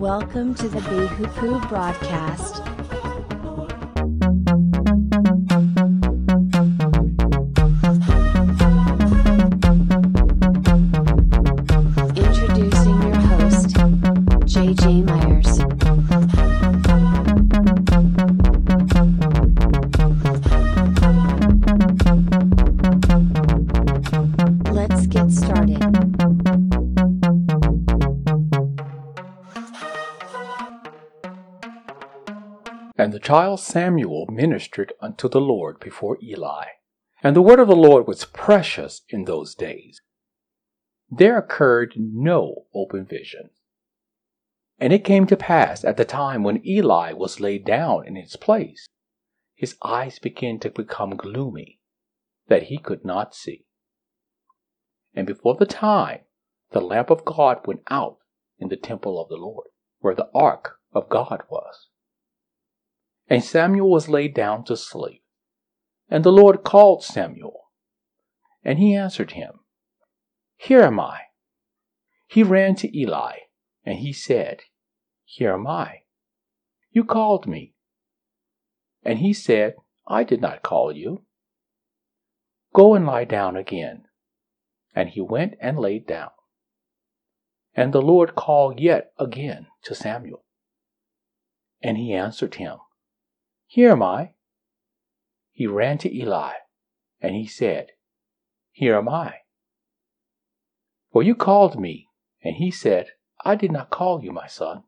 Welcome to the Bihupu broadcast. And the child Samuel ministered unto the Lord before Eli. And the word of the Lord was precious in those days. There occurred no open vision. And it came to pass at the time when Eli was laid down in his place, his eyes began to become gloomy, that he could not see. And before the time, the lamp of God went out in the temple of the Lord, where the ark of God was. And Samuel was laid down to sleep. And the Lord called Samuel. And he answered him, Here am I. He ran to Eli, and he said, Here am I. You called me. And he said, I did not call you. Go and lie down again. And he went and laid down. And the Lord called yet again to Samuel. And he answered him, Here am I. He ran to Eli, and he said, Here am I. For you called me, and he said, I did not call you, my son.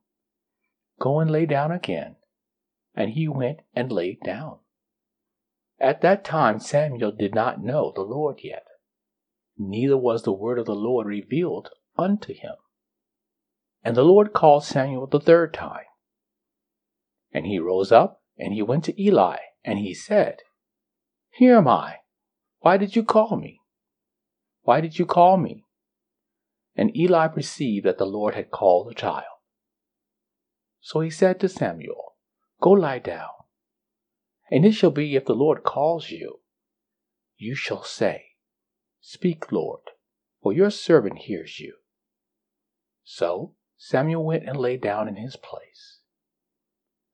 Go and lay down again. And he went and laid down. At that time Samuel did not know the Lord yet, neither was the word of the Lord revealed unto him. And the Lord called Samuel the third time. And he rose up, and he went to Eli, and he said, Here am I. Why did you call me? Why did you call me? And Eli perceived that the Lord had called the child. So he said to Samuel, Go lie down. And it shall be if the Lord calls you, you shall say, Speak, Lord, for your servant hears you. So Samuel went and lay down in his place.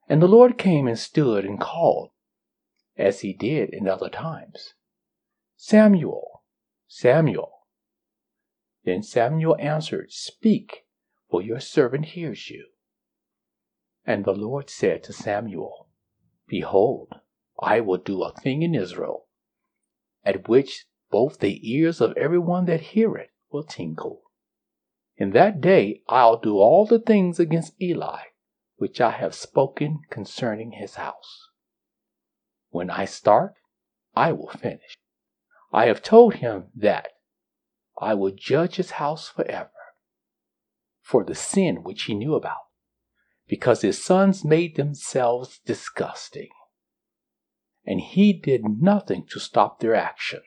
And the Lord came and stood and called, as he did in other times, Samuel, Samuel. Then Samuel answered, Speak, for your servant hears you. And the Lord said to Samuel, Behold, I will do a thing in Israel, at which both the ears of every one that hear it will tingle. In that day I'll do all the things against Eli which I have spoken concerning his house. When I start, I will finish. I have told him that I will judge his house forever for the sin which he knew about, because his sons made themselves disgusting, and he did nothing to stop their action.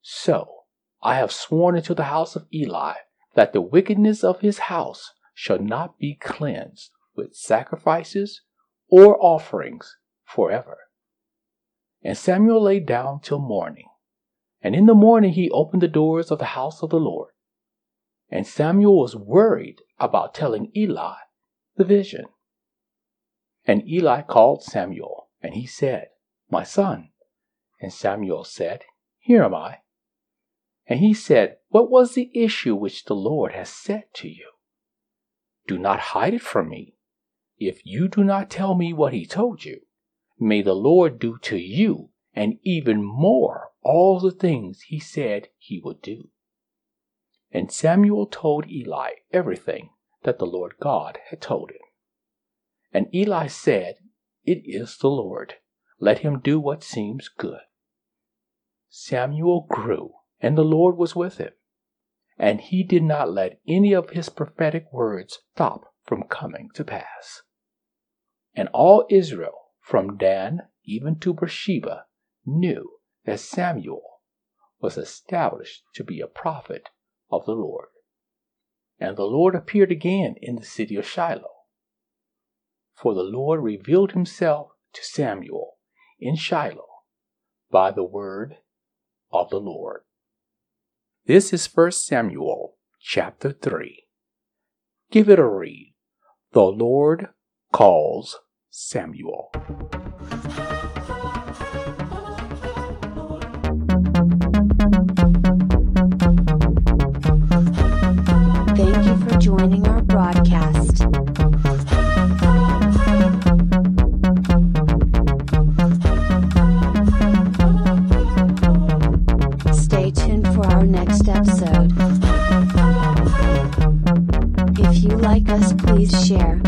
So I have sworn unto the house of Eli that the wickedness of his house shall not be cleansed with sacrifices or offerings forever. And Samuel lay down till morning. And in the morning he opened the doors of the house of the Lord. And Samuel was worried about telling Eli the vision. And Eli called Samuel, and he said, My son. And Samuel said, Here am I. And he said, What was the issue which the Lord has said to you? Do not hide it from me. If you do not tell me what he told you, may the Lord do to you and even more all the things he said he would do. And Samuel told Eli everything that the Lord God had told him. And Eli said, It is the Lord. Let him do what seems good. Samuel grew, and the Lord was with him. And he did not let any of his prophetic words stop from coming to pass. And all Israel, from Dan even to Beersheba, knew that Samuel was established to be a prophet of the Lord. And the Lord appeared again in the city of Shiloh. For the Lord revealed himself to Samuel in Shiloh by the word of the Lord. This is 1 Samuel chapter 3. Give it a read, The Lord calls Samuel. Thank you for joining our broadcast. Stay tuned for our next episode. If you like us, please share.